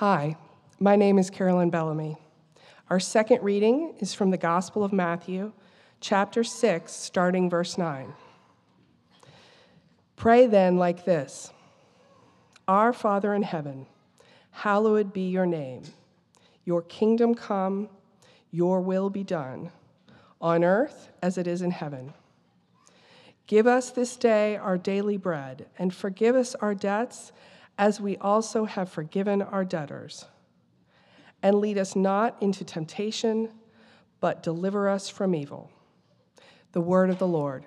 Hi, my name is Carolyn Bellamy. Our second reading is from the Gospel of Matthew, chapter 6, starting verse 9. Pray then like this Our Father in heaven, hallowed be your name. Your kingdom come, your will be done, on earth as it is in heaven. Give us this day our daily bread, and forgive us our debts as we also have forgiven our debtors. And lead us not into temptation, but deliver us from evil. The word of the Lord.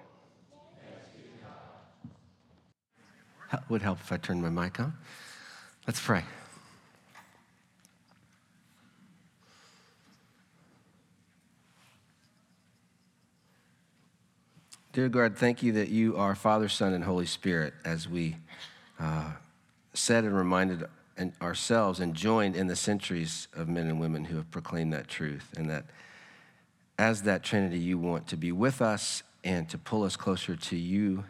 Would help if I turned my mic on. Let's pray. Dear God, thank you that you are Father, Son, and Holy Spirit as we uh, said and reminded ourselves and joined in the centuries of men and women who have proclaimed that truth. And that as that Trinity, you want to be with us and to pull us closer to you.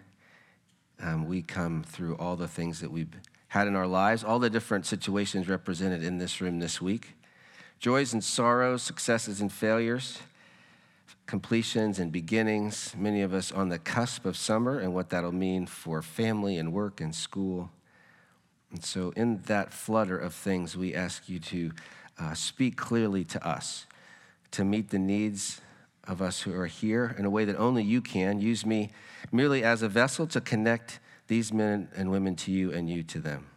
Um, we come through all the things that we've had in our lives, all the different situations represented in this room this week joys and sorrows, successes and failures completions and beginnings, many of us on the cusp of summer and what that'll mean for family and work and school. And so, in that flutter of things, we ask you to uh, speak clearly to us, to meet the needs of us who are here in a way that only you can. Use me merely as a vessel to connect these men and women to you and you to them.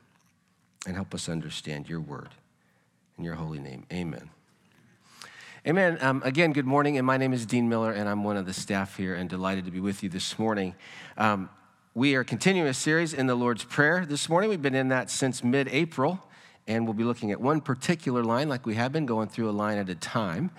And help us understand your word. In your holy name, amen. Amen. Um, again, good morning, and my name is Dean Miller, and I'm one of the staff here, and delighted to be with you this morning. Um, we are continuing a series in the Lord's Prayer this morning. We've been in that since mid April, and we'll be looking at one particular line, like we have been going through a line at a time.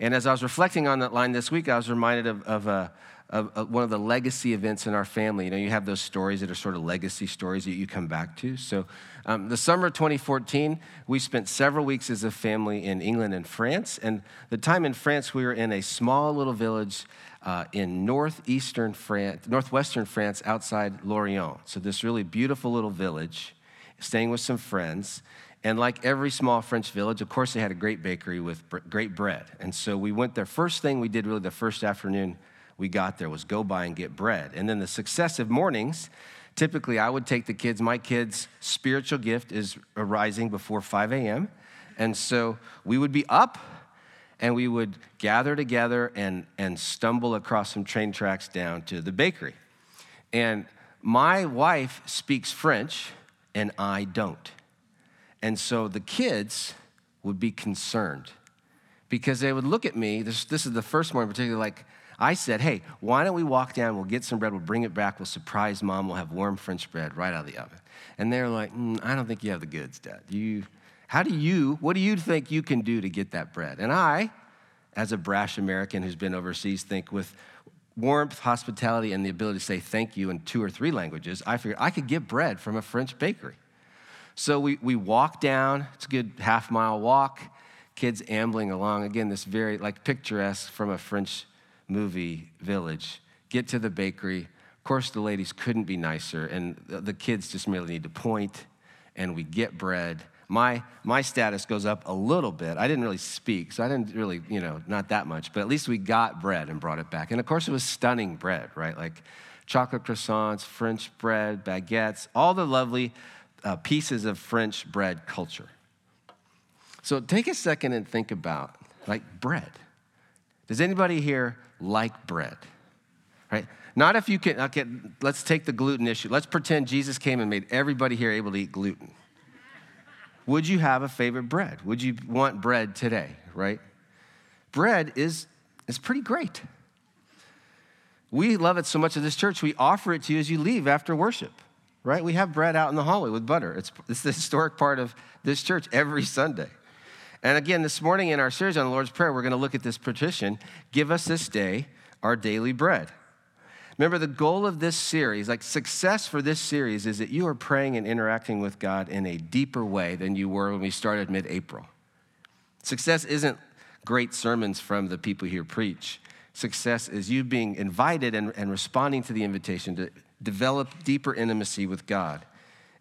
And as I was reflecting on that line this week, I was reminded of, of a of, of one of the legacy events in our family. You know, you have those stories that are sort of legacy stories that you come back to. So, um, the summer of 2014, we spent several weeks as a family in England and France. And the time in France, we were in a small little village uh, in northeastern France, northwestern France, outside Lorient. So, this really beautiful little village, staying with some friends. And like every small French village, of course, they had a great bakery with great bread. And so we went there. First thing we did, really, the first afternoon we got there was go by and get bread. And then the successive mornings, typically I would take the kids. My kids' spiritual gift is arising before 5 a.m. And so we would be up and we would gather together and, and stumble across some train tracks down to the bakery. And my wife speaks French and I don't. And so the kids would be concerned because they would look at me. This, this is the first morning, particularly like, I said, hey, why don't we walk down, we'll get some bread, we'll bring it back, we'll surprise mom, we'll have warm French bread right out of the oven. And they're like, mm, I don't think you have the goods, Dad. You, how do you, what do you think you can do to get that bread? And I, as a brash American who's been overseas, think with warmth, hospitality, and the ability to say thank you in two or three languages, I figured I could get bread from a French bakery. So we, we walk down, it's a good half mile walk, kids ambling along. Again, this very like picturesque from a French movie village, get to the bakery. Of course, the ladies couldn't be nicer, and the kids just merely need to point, and we get bread. My, my status goes up a little bit. I didn't really speak, so I didn't really, you know, not that much, but at least we got bread and brought it back. And of course, it was stunning bread, right? Like chocolate croissants, French bread, baguettes, all the lovely uh, pieces of French bread culture. So take a second and think about like bread. Does anybody here like bread, right? Not if you can, okay, let's take the gluten issue. Let's pretend Jesus came and made everybody here able to eat gluten. Would you have a favorite bread? Would you want bread today, right? Bread is, is pretty great. We love it so much at this church, we offer it to you as you leave after worship, right? We have bread out in the hallway with butter. It's, it's the historic part of this church every Sunday. And again, this morning in our series on the Lord's Prayer, we're going to look at this petition Give us this day our daily bread. Remember, the goal of this series, like success for this series, is that you are praying and interacting with God in a deeper way than you were when we started mid April. Success isn't great sermons from the people here preach. Success is you being invited and, and responding to the invitation to develop deeper intimacy with God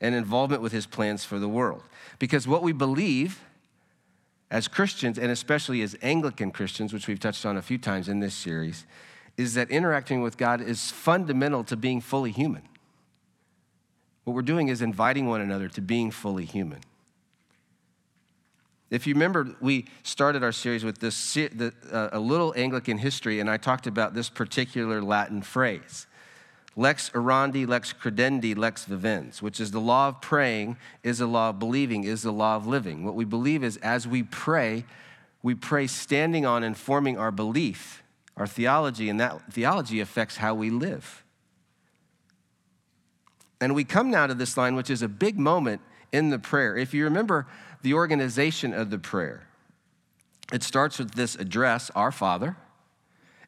and involvement with his plans for the world. Because what we believe as Christians, and especially as Anglican Christians, which we've touched on a few times in this series, is that interacting with God is fundamental to being fully human. What we're doing is inviting one another to being fully human. If you remember, we started our series with this uh, a little Anglican history, and I talked about this particular Latin phrase. Lex orandi, lex credendi, lex vivens, which is the law of praying, is the law of believing, is the law of living. What we believe is as we pray, we pray standing on and forming our belief, our theology, and that theology affects how we live. And we come now to this line, which is a big moment in the prayer. If you remember the organization of the prayer, it starts with this address, Our Father,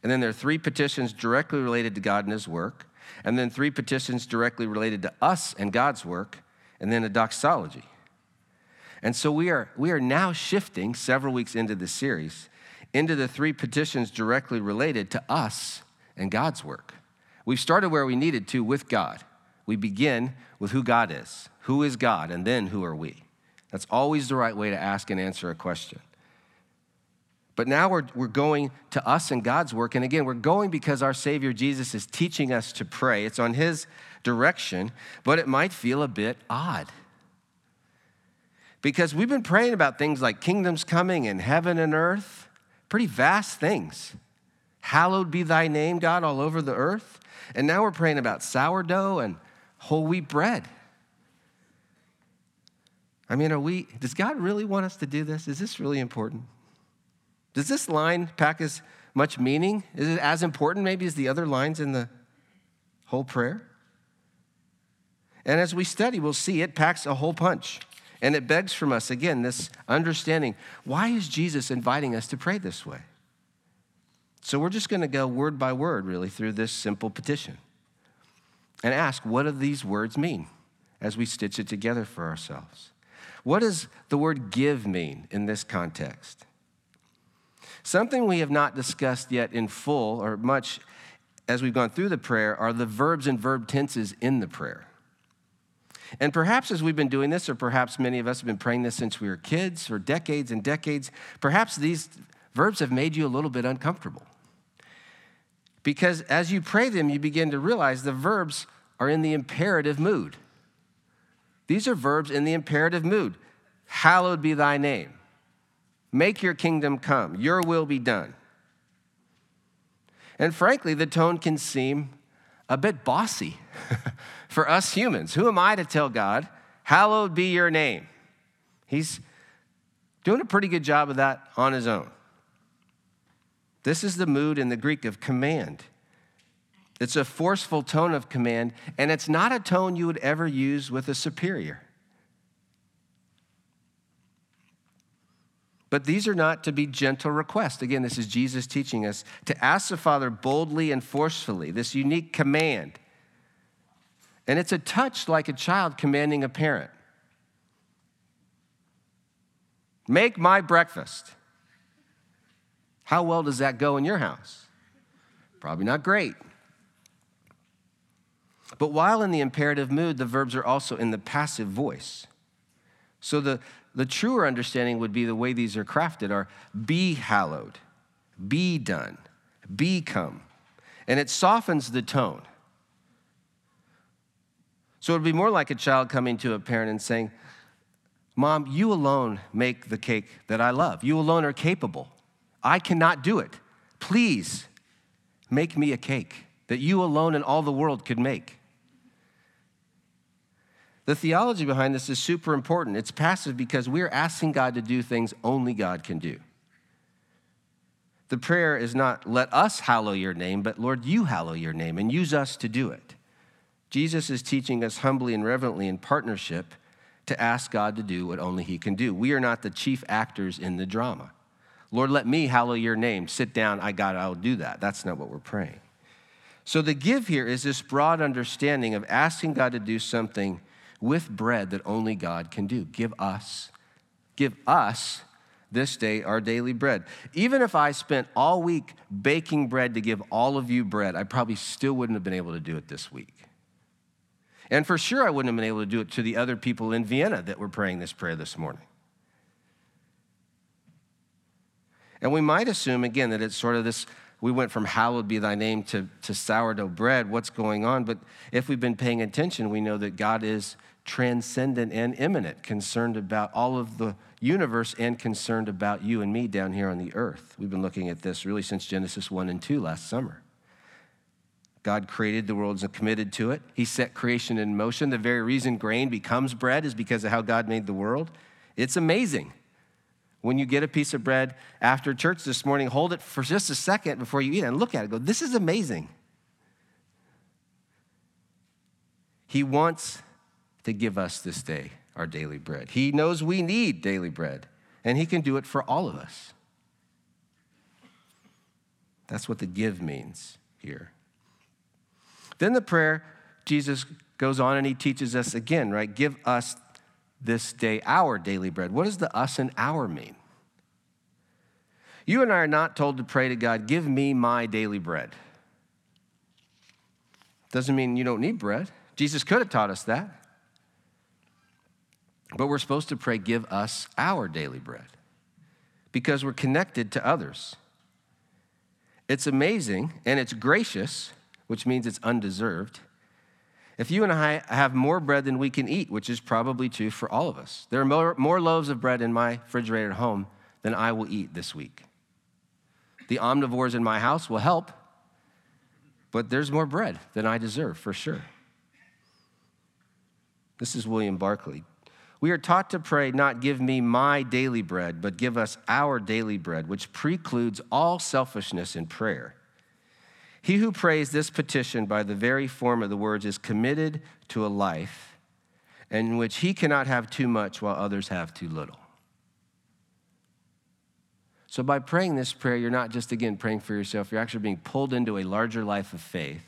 and then there are three petitions directly related to God and His work and then three petitions directly related to us and God's work, and then a doxology. And so we are, we are now shifting several weeks into the series into the three petitions directly related to us and God's work. We've started where we needed to with God. We begin with who God is. Who is God? And then who are we? That's always the right way to ask and answer a question. But now we're, we're going to us and God's work. And again, we're going because our Savior Jesus is teaching us to pray. It's on His direction, but it might feel a bit odd. Because we've been praying about things like kingdoms coming and heaven and earth, pretty vast things. Hallowed be thy name, God, all over the earth. And now we're praying about sourdough and whole wheat bread. I mean, are we, does God really want us to do this? Is this really important? Does this line pack as much meaning? Is it as important, maybe, as the other lines in the whole prayer? And as we study, we'll see it packs a whole punch. And it begs from us, again, this understanding why is Jesus inviting us to pray this way? So we're just going to go word by word, really, through this simple petition and ask, what do these words mean as we stitch it together for ourselves? What does the word give mean in this context? Something we have not discussed yet in full or much as we've gone through the prayer are the verbs and verb tenses in the prayer. And perhaps as we've been doing this, or perhaps many of us have been praying this since we were kids for decades and decades, perhaps these verbs have made you a little bit uncomfortable. Because as you pray them, you begin to realize the verbs are in the imperative mood. These are verbs in the imperative mood. Hallowed be thy name. Make your kingdom come, your will be done. And frankly, the tone can seem a bit bossy for us humans. Who am I to tell God, hallowed be your name? He's doing a pretty good job of that on his own. This is the mood in the Greek of command. It's a forceful tone of command, and it's not a tone you would ever use with a superior. But these are not to be gentle requests. Again, this is Jesus teaching us to ask the Father boldly and forcefully, this unique command. And it's a touch like a child commanding a parent Make my breakfast. How well does that go in your house? Probably not great. But while in the imperative mood, the verbs are also in the passive voice. So the, the truer understanding would be the way these are crafted are be hallowed, be done, become. And it softens the tone. So it would be more like a child coming to a parent and saying, Mom, you alone make the cake that I love. You alone are capable. I cannot do it. Please make me a cake that you alone and all the world could make. The theology behind this is super important. It's passive because we're asking God to do things only God can do. The prayer is not, let us hallow your name, but Lord, you hallow your name and use us to do it. Jesus is teaching us humbly and reverently in partnership to ask God to do what only He can do. We are not the chief actors in the drama. Lord, let me hallow your name. Sit down, I got it, I'll do that. That's not what we're praying. So the give here is this broad understanding of asking God to do something with bread that only God can do. Give us, give us this day our daily bread. Even if I spent all week baking bread to give all of you bread, I probably still wouldn't have been able to do it this week. And for sure, I wouldn't have been able to do it to the other people in Vienna that were praying this prayer this morning. And we might assume, again, that it's sort of this we went from hallowed be thy name to, to sourdough bread. What's going on? But if we've been paying attention, we know that God is transcendent and immanent, concerned about all of the universe and concerned about you and me down here on the earth. We've been looking at this really since Genesis 1 and 2 last summer. God created the world and committed to it. He set creation in motion. The very reason grain becomes bread is because of how God made the world. It's amazing. When you get a piece of bread after church this morning, hold it for just a second before you eat it and look at it. Go, this is amazing. He wants to give us this day our daily bread. He knows we need daily bread, and He can do it for all of us. That's what the give means here. Then the prayer, Jesus goes on and he teaches us again, right? Give us this day our daily bread. What does the us and our mean? You and I are not told to pray to God, give me my daily bread. Doesn't mean you don't need bread. Jesus could have taught us that. But we're supposed to pray, give us our daily bread because we're connected to others. It's amazing and it's gracious, which means it's undeserved. If you and I have more bread than we can eat, which is probably true for all of us, there are more, more loaves of bread in my refrigerator at home than I will eat this week. The omnivores in my house will help, but there's more bread than I deserve for sure. This is William Barclay. We are taught to pray, not give me my daily bread, but give us our daily bread, which precludes all selfishness in prayer. He who prays this petition by the very form of the words is committed to a life in which he cannot have too much while others have too little. So, by praying this prayer, you're not just again praying for yourself, you're actually being pulled into a larger life of faith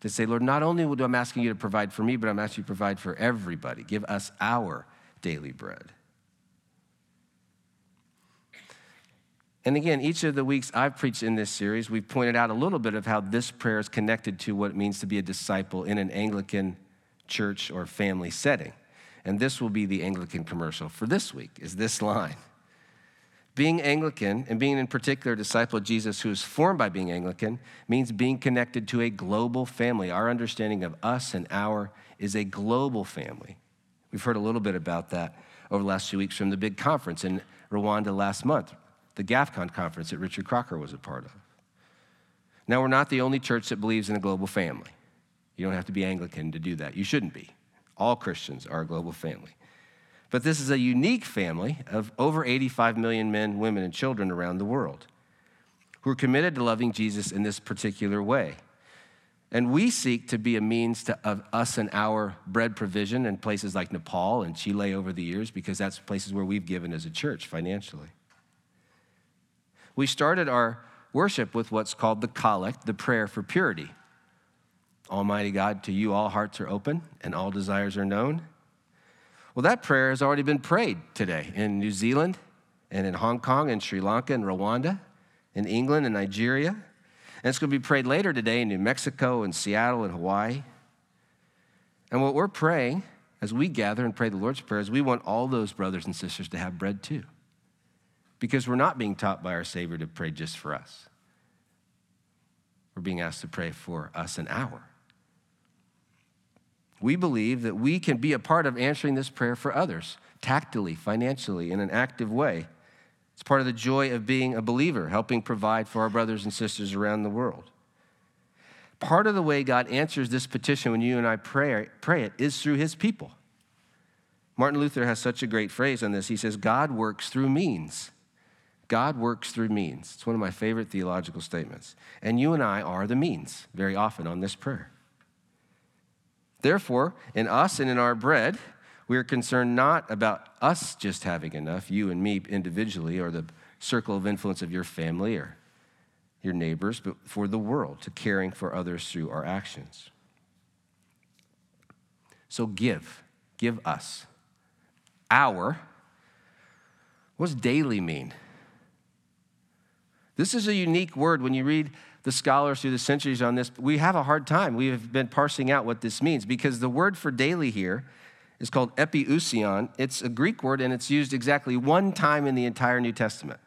to say, Lord, not only am I asking you to provide for me, but I'm asking you to provide for everybody. Give us our daily bread. And again, each of the weeks I've preached in this series, we've pointed out a little bit of how this prayer is connected to what it means to be a disciple in an Anglican church or family setting. And this will be the Anglican commercial for this week, is this line. Being Anglican, and being in particular a disciple of Jesus who is formed by being Anglican, means being connected to a global family. Our understanding of us and our is a global family. We've heard a little bit about that over the last few weeks from the big conference in Rwanda last month, the GAFCON conference that Richard Crocker was a part of. Now, we're not the only church that believes in a global family. You don't have to be Anglican to do that. You shouldn't be. All Christians are a global family. But this is a unique family of over 85 million men, women, and children around the world who are committed to loving Jesus in this particular way. And we seek to be a means to, of us and our bread provision in places like Nepal and Chile over the years because that's places where we've given as a church financially. We started our worship with what's called the collect, the prayer for purity. Almighty God, to you all hearts are open and all desires are known. Well, that prayer has already been prayed today in New Zealand and in Hong Kong and Sri Lanka and Rwanda, in England and Nigeria. And it's going to be prayed later today in New Mexico and Seattle and Hawaii. And what we're praying as we gather and pray the Lord's Prayer is we want all those brothers and sisters to have bread too. Because we're not being taught by our Savior to pray just for us. We're being asked to pray for us and our. We believe that we can be a part of answering this prayer for others, tactily, financially, in an active way. It's part of the joy of being a believer, helping provide for our brothers and sisters around the world. Part of the way God answers this petition when you and I pray, pray it is through his people. Martin Luther has such a great phrase on this. He says, God works through means. God works through means. It's one of my favorite theological statements. And you and I are the means very often on this prayer. Therefore, in us and in our bread, we are concerned not about us just having enough, you and me individually, or the circle of influence of your family or your neighbors, but for the world, to caring for others through our actions. So give, give us. Our, what does daily mean? This is a unique word when you read the scholars through the centuries on this, we have a hard time. We have been parsing out what this means because the word for daily here is called epiousion. It's a Greek word and it's used exactly one time in the entire New Testament.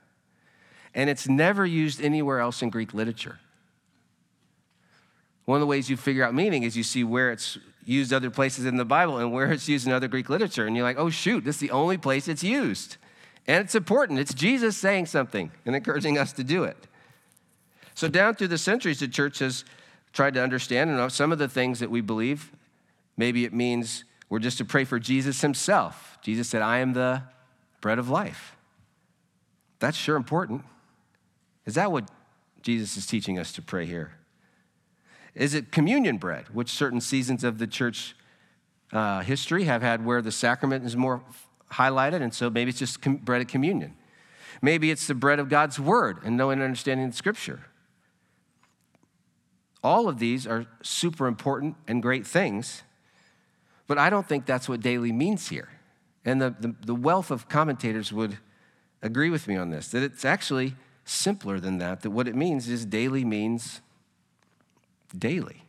And it's never used anywhere else in Greek literature. One of the ways you figure out meaning is you see where it's used other places in the Bible and where it's used in other Greek literature. And you're like, oh, shoot, this is the only place it's used. And it's important. It's Jesus saying something and encouraging us to do it. So, down through the centuries, the church has tried to understand and some of the things that we believe. Maybe it means we're just to pray for Jesus himself. Jesus said, I am the bread of life. That's sure important. Is that what Jesus is teaching us to pray here? Is it communion bread, which certain seasons of the church uh, history have had where the sacrament is more highlighted, and so maybe it's just com- bread of communion. Maybe it's the bread of God's word and knowing and understanding the scripture. All of these are super important and great things, but I don't think that's what daily means here. And the, the, the wealth of commentators would agree with me on this that it's actually simpler than that, that what it means is daily means daily.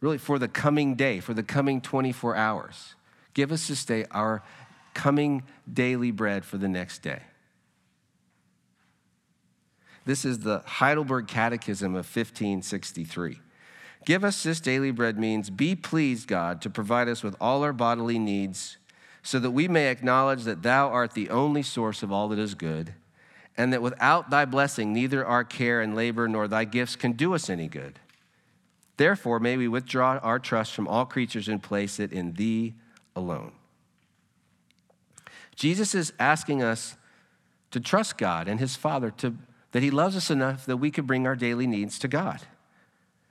Really, for the coming day, for the coming 24 hours. Give us this day our coming daily bread for the next day. This is the Heidelberg Catechism of 1563. Give us this daily bread means be pleased, God, to provide us with all our bodily needs, so that we may acknowledge that Thou art the only source of all that is good, and that without Thy blessing, neither our care and labor nor Thy gifts can do us any good. Therefore, may we withdraw our trust from all creatures and place it in Thee alone. Jesus is asking us to trust God and His Father, to, that He loves us enough that we could bring our daily needs to God.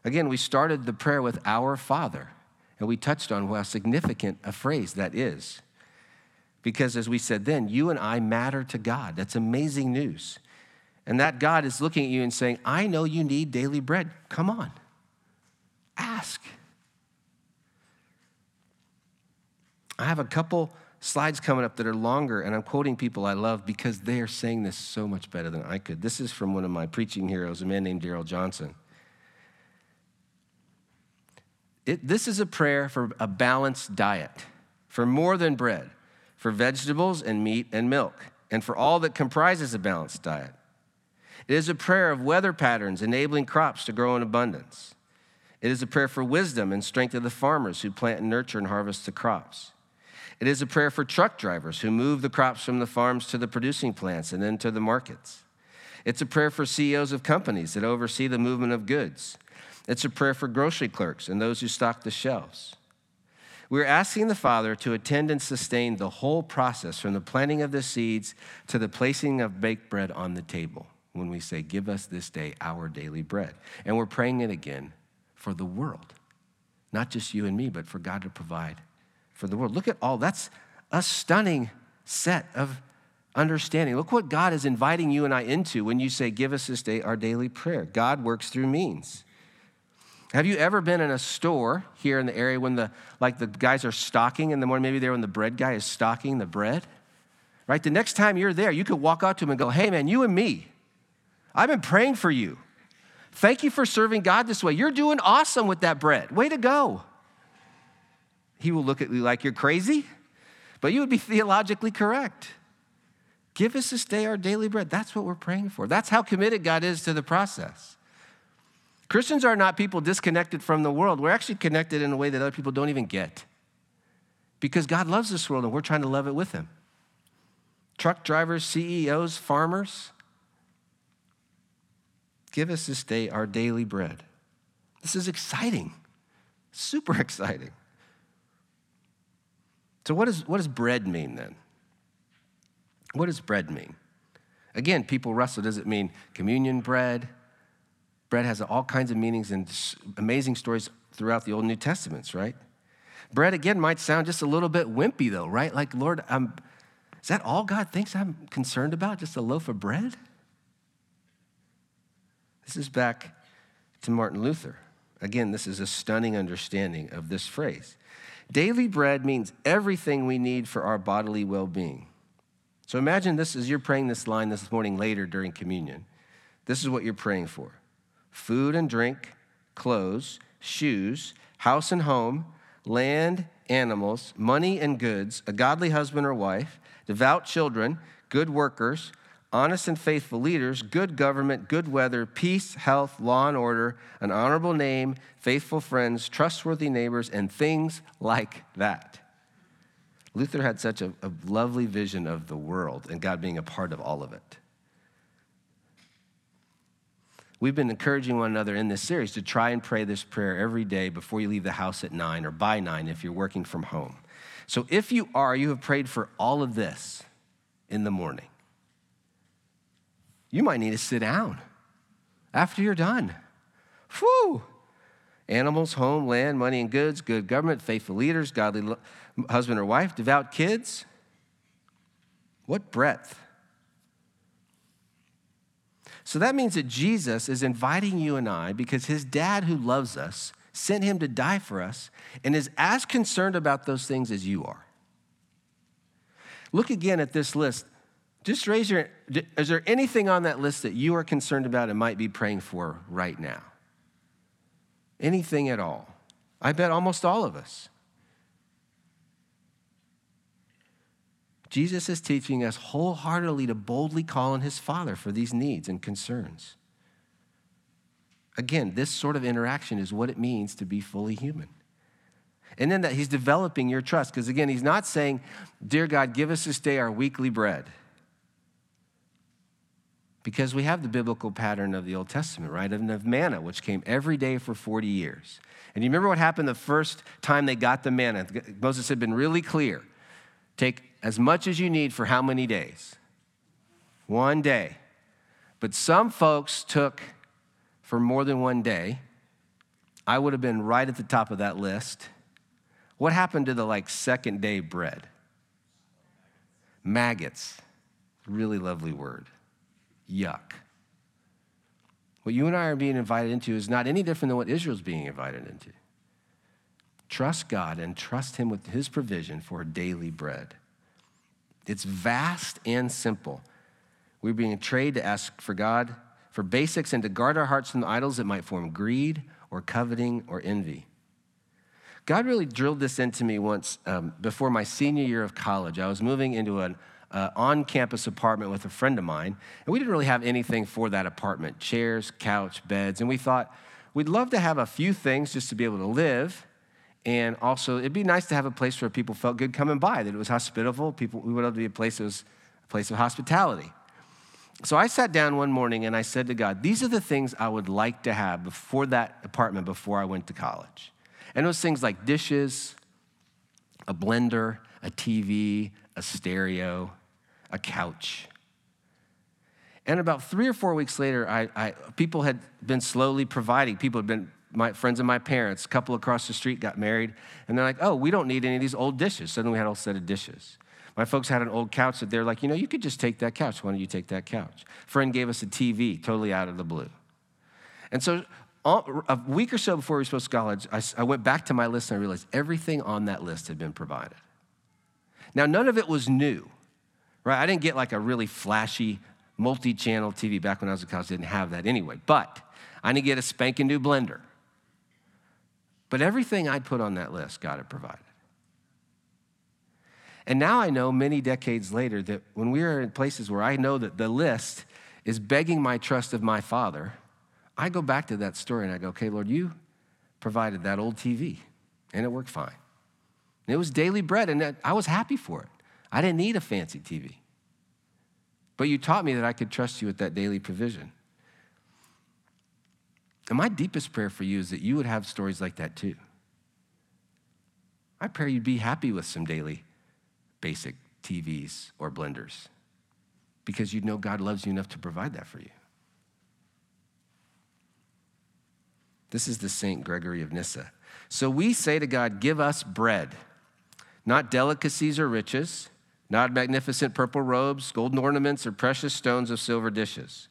Again, we started the prayer with Our Father, and we touched on how significant a phrase that is. Because as we said then, you and I matter to God. That's amazing news. And that God is looking at you and saying, I know you need daily bread. Come on, ask. I have a couple slides coming up that are longer, and I'm quoting people I love because they are saying this so much better than I could. This is from one of my preaching heroes, a man named Darrell Johnson. It, this is a prayer for a balanced diet, for more than bread, for vegetables and meat and milk, and for all that comprises a balanced diet. It is a prayer of weather patterns enabling crops to grow in abundance. It is a prayer for wisdom and strength of the farmers who plant and nurture and harvest the crops. It is a prayer for truck drivers who move the crops from the farms to the producing plants and then to the markets. It's a prayer for CEOs of companies that oversee the movement of goods. It's a prayer for grocery clerks and those who stock the shelves. We're asking the Father to attend and sustain the whole process from the planting of the seeds to the placing of baked bread on the table when we say, Give us this day our daily bread. And we're praying it again for the world, not just you and me, but for God to provide for the world. Look at all that's a stunning set of understanding. Look what God is inviting you and I into when you say, Give us this day our daily prayer. God works through means. Have you ever been in a store here in the area when the like the guys are stocking in the morning, maybe there when the bread guy is stocking the bread? Right? The next time you're there, you could walk out to him and go, Hey man, you and me, I've been praying for you. Thank you for serving God this way. You're doing awesome with that bread. Way to go he will look at you like you're crazy, but you would be theologically correct. Give us this day our daily bread. That's what we're praying for. That's how committed God is to the process. Christians are not people disconnected from the world. We're actually connected in a way that other people don't even get. Because God loves this world and we're trying to love it with Him. Truck drivers, CEOs, farmers, give us this day our daily bread. This is exciting, super exciting. So, what, is, what does bread mean then? What does bread mean? Again, people wrestle. Does it mean communion bread? Bread has all kinds of meanings and amazing stories throughout the Old and New Testaments, right? Bread, again, might sound just a little bit wimpy, though, right? Like, Lord, I'm, is that all God thinks I'm concerned about? Just a loaf of bread? This is back to Martin Luther. Again, this is a stunning understanding of this phrase. Daily bread means everything we need for our bodily well being. So imagine this as you're praying this line this morning later during communion. This is what you're praying for food and drink, clothes, shoes, house and home, land, animals, money and goods, a godly husband or wife, devout children, good workers, honest and faithful leaders, good government, good weather, peace, health, law and order, an honorable name, faithful friends, trustworthy neighbors, and things like that. Luther had such a, a lovely vision of the world and God being a part of all of it. We've been encouraging one another in this series to try and pray this prayer every day before you leave the house at nine or by nine if you're working from home. So if you are, you have prayed for all of this in the morning. You might need to sit down after you're done. Whew! Animals, home, land, money, and goods, good government, faithful leaders, godly husband or wife, devout kids. What breadth! So that means that Jesus is inviting you and I because his dad, who loves us, sent him to die for us and is as concerned about those things as you are. Look again at this list. Just raise your, is there anything on that list that you are concerned about and might be praying for right now? Anything at all? I bet almost all of us. Jesus is teaching us wholeheartedly to boldly call on his Father for these needs and concerns. Again, this sort of interaction is what it means to be fully human. And then that he's developing your trust, because again, he's not saying, Dear God, give us this day our weekly bread. Because we have the biblical pattern of the Old Testament, right? And of manna, which came every day for 40 years. And you remember what happened the first time they got the manna? Moses had been really clear take as much as you need for how many days? One day. But some folks took for more than one day. I would have been right at the top of that list. What happened to the like second day bread? Maggots. Really lovely word. Yuck. What you and I are being invited into is not any different than what Israel's being invited into. Trust God and trust Him with His provision for daily bread. It's vast and simple. We're being trained to ask for God for basics and to guard our hearts from the idols that might form greed or coveting or envy. God really drilled this into me once um, before my senior year of college. I was moving into an uh, on campus apartment with a friend of mine, and we didn't really have anything for that apartment chairs, couch, beds. And we thought we'd love to have a few things just to be able to live and also, it'd be nice to have a place where people felt good coming by, that it was hospitable. People, we would love to be a place that was a place of hospitality. So I sat down one morning and I said to God, These are the things I would like to have before that apartment before I went to college. And it was things like dishes, a blender, a TV, a stereo, a couch. And about three or four weeks later, I, I, people had been slowly providing, people had been my friends of my parents, a couple across the street got married, and they're like, oh, we don't need any of these old dishes. Suddenly we had a whole set of dishes. My folks had an old couch that they're like, you know, you could just take that couch. Why don't you take that couch? Friend gave us a TV totally out of the blue. And so a week or so before we were supposed to college, I, I went back to my list and I realized everything on that list had been provided. Now, none of it was new, right? I didn't get like a really flashy multi channel TV back when I was in college, I didn't have that anyway. But I didn't get a spanking new blender. But everything I'd put on that list, God had provided. And now I know many decades later that when we are in places where I know that the list is begging my trust of my Father, I go back to that story and I go, okay, Lord, you provided that old TV and it worked fine. And it was daily bread and I was happy for it. I didn't need a fancy TV. But you taught me that I could trust you with that daily provision. And my deepest prayer for you is that you would have stories like that too. I pray you'd be happy with some daily basic TVs or blenders because you'd know God loves you enough to provide that for you. This is the Saint Gregory of Nyssa. So we say to God, Give us bread, not delicacies or riches, not magnificent purple robes, golden ornaments, or precious stones of silver dishes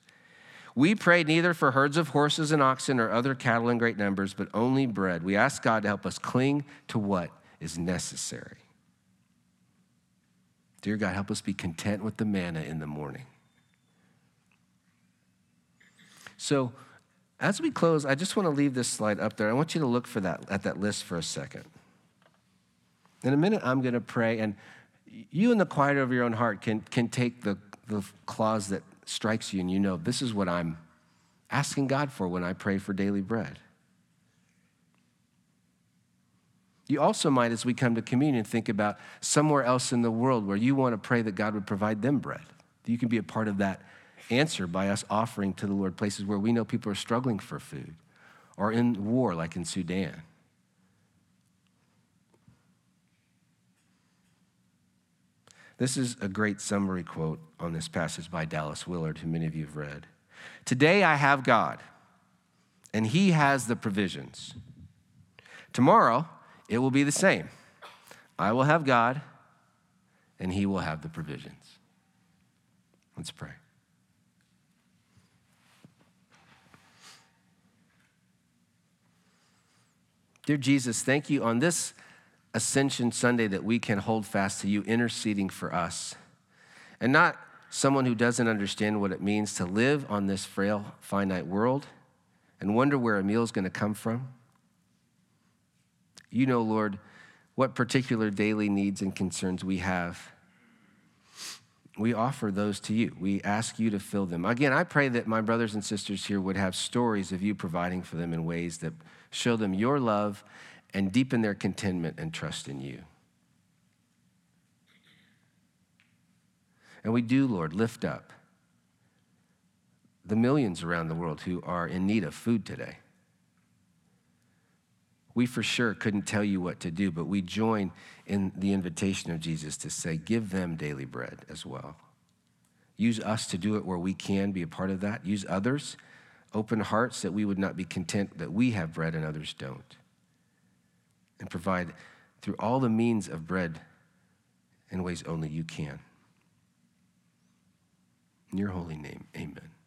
we pray neither for herds of horses and oxen or other cattle in great numbers, but only bread. We ask God to help us cling to what is necessary. Dear God, help us be content with the manna in the morning. So, As we close, I just want to leave this slide up there. I want you to look for that at that list for a second. In a minute, I'm going to pray, and you in the quiet of your own heart can, can take the, the clause that strikes you, and you know, this is what I'm asking God for when I pray for daily bread. You also might, as we come to communion, think about somewhere else in the world where you want to pray that God would provide them bread. You can be a part of that answer by us offering to the Lord places where we know people are struggling for food or in war, like in Sudan. This is a great summary quote on this passage by Dallas Willard, who many of you have read. Today I have God, and He has the provisions. Tomorrow it will be the same. I will have God, and He will have the provisions. Let's pray. Dear Jesus, thank you on this Ascension Sunday that we can hold fast to you, interceding for us. And not someone who doesn't understand what it means to live on this frail, finite world and wonder where a meal is going to come from. You know, Lord, what particular daily needs and concerns we have. We offer those to you. We ask you to fill them. Again, I pray that my brothers and sisters here would have stories of you providing for them in ways that show them your love and deepen their contentment and trust in you. And we do, Lord, lift up the millions around the world who are in need of food today. We for sure couldn't tell you what to do, but we join in the invitation of Jesus to say, give them daily bread as well. Use us to do it where we can be a part of that. Use others open hearts that we would not be content that we have bread and others don't. And provide through all the means of bread in ways only you can. In your holy name, amen.